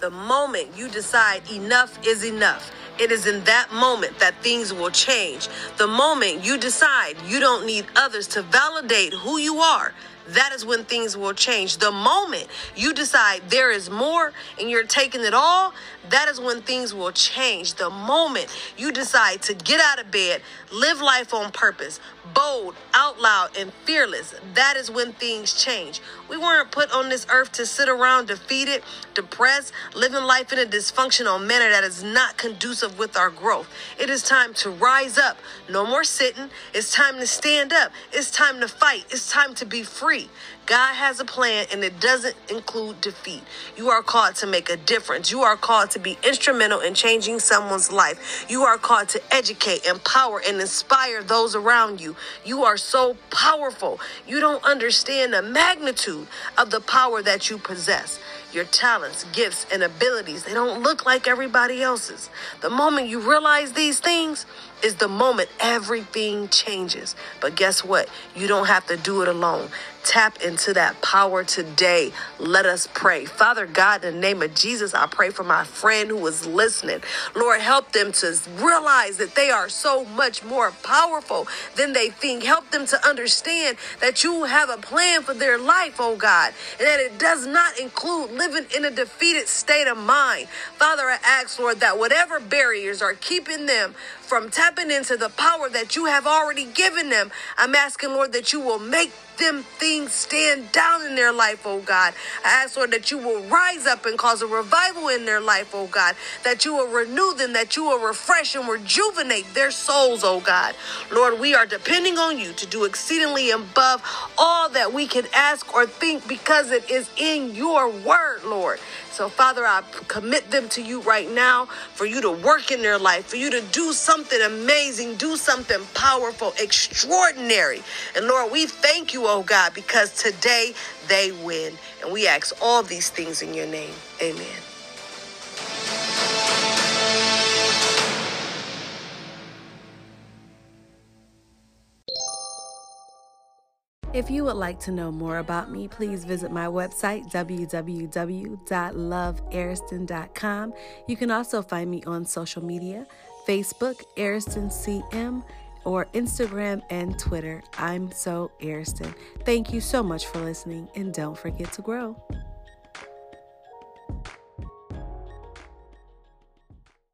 The moment you decide enough is enough, it is in that moment that things will change. The moment you decide you don't need others to validate who you are, that is when things will change. The moment you decide there is more and you're taking it all, that is when things will change. The moment you decide to get out of bed, live life on purpose, bold, out loud, and fearless, that is when things change. We weren't put on this earth to sit around defeated, depressed, living life in a dysfunctional manner that is not conducive with our growth. It is time to rise up. No more sitting. It's time to stand up. It's time to fight. It's time to be free free. God has a plan and it doesn't include defeat. You are called to make a difference. You are called to be instrumental in changing someone's life. You are called to educate, empower, and inspire those around you. You are so powerful. You don't understand the magnitude of the power that you possess your talents, gifts, and abilities. They don't look like everybody else's. The moment you realize these things is the moment everything changes. But guess what? You don't have to do it alone. Tap into that power today. Let us pray. Father God, in the name of Jesus, I pray for my friend who is listening. Lord, help them to realize that they are so much more powerful than they think. Help them to understand that you have a plan for their life, oh God, and that it does not include living in a defeated state of mind. Father, I ask, Lord, that whatever barriers are keeping them from tapping into the power that you have already given them, I'm asking, Lord, that you will make them things stand down in their life, oh God. I ask, Lord, that you will rise up and cause a revival in their life, oh God. That you will renew them, that you will refresh and rejuvenate their souls, oh God. Lord, we are depending on you to do exceedingly above all that we can ask or think because it is in your word, Lord. So, Father, I commit them to you right now for you to work in their life, for you to do something amazing, do something powerful, extraordinary. And Lord, we thank you, oh God, because today they win. And we ask all these things in your name. Amen. If you would like to know more about me, please visit my website, www.loveariston.com. You can also find me on social media Facebook, Ariston CM, or Instagram and Twitter. I'm so Ariston. Thank you so much for listening, and don't forget to grow.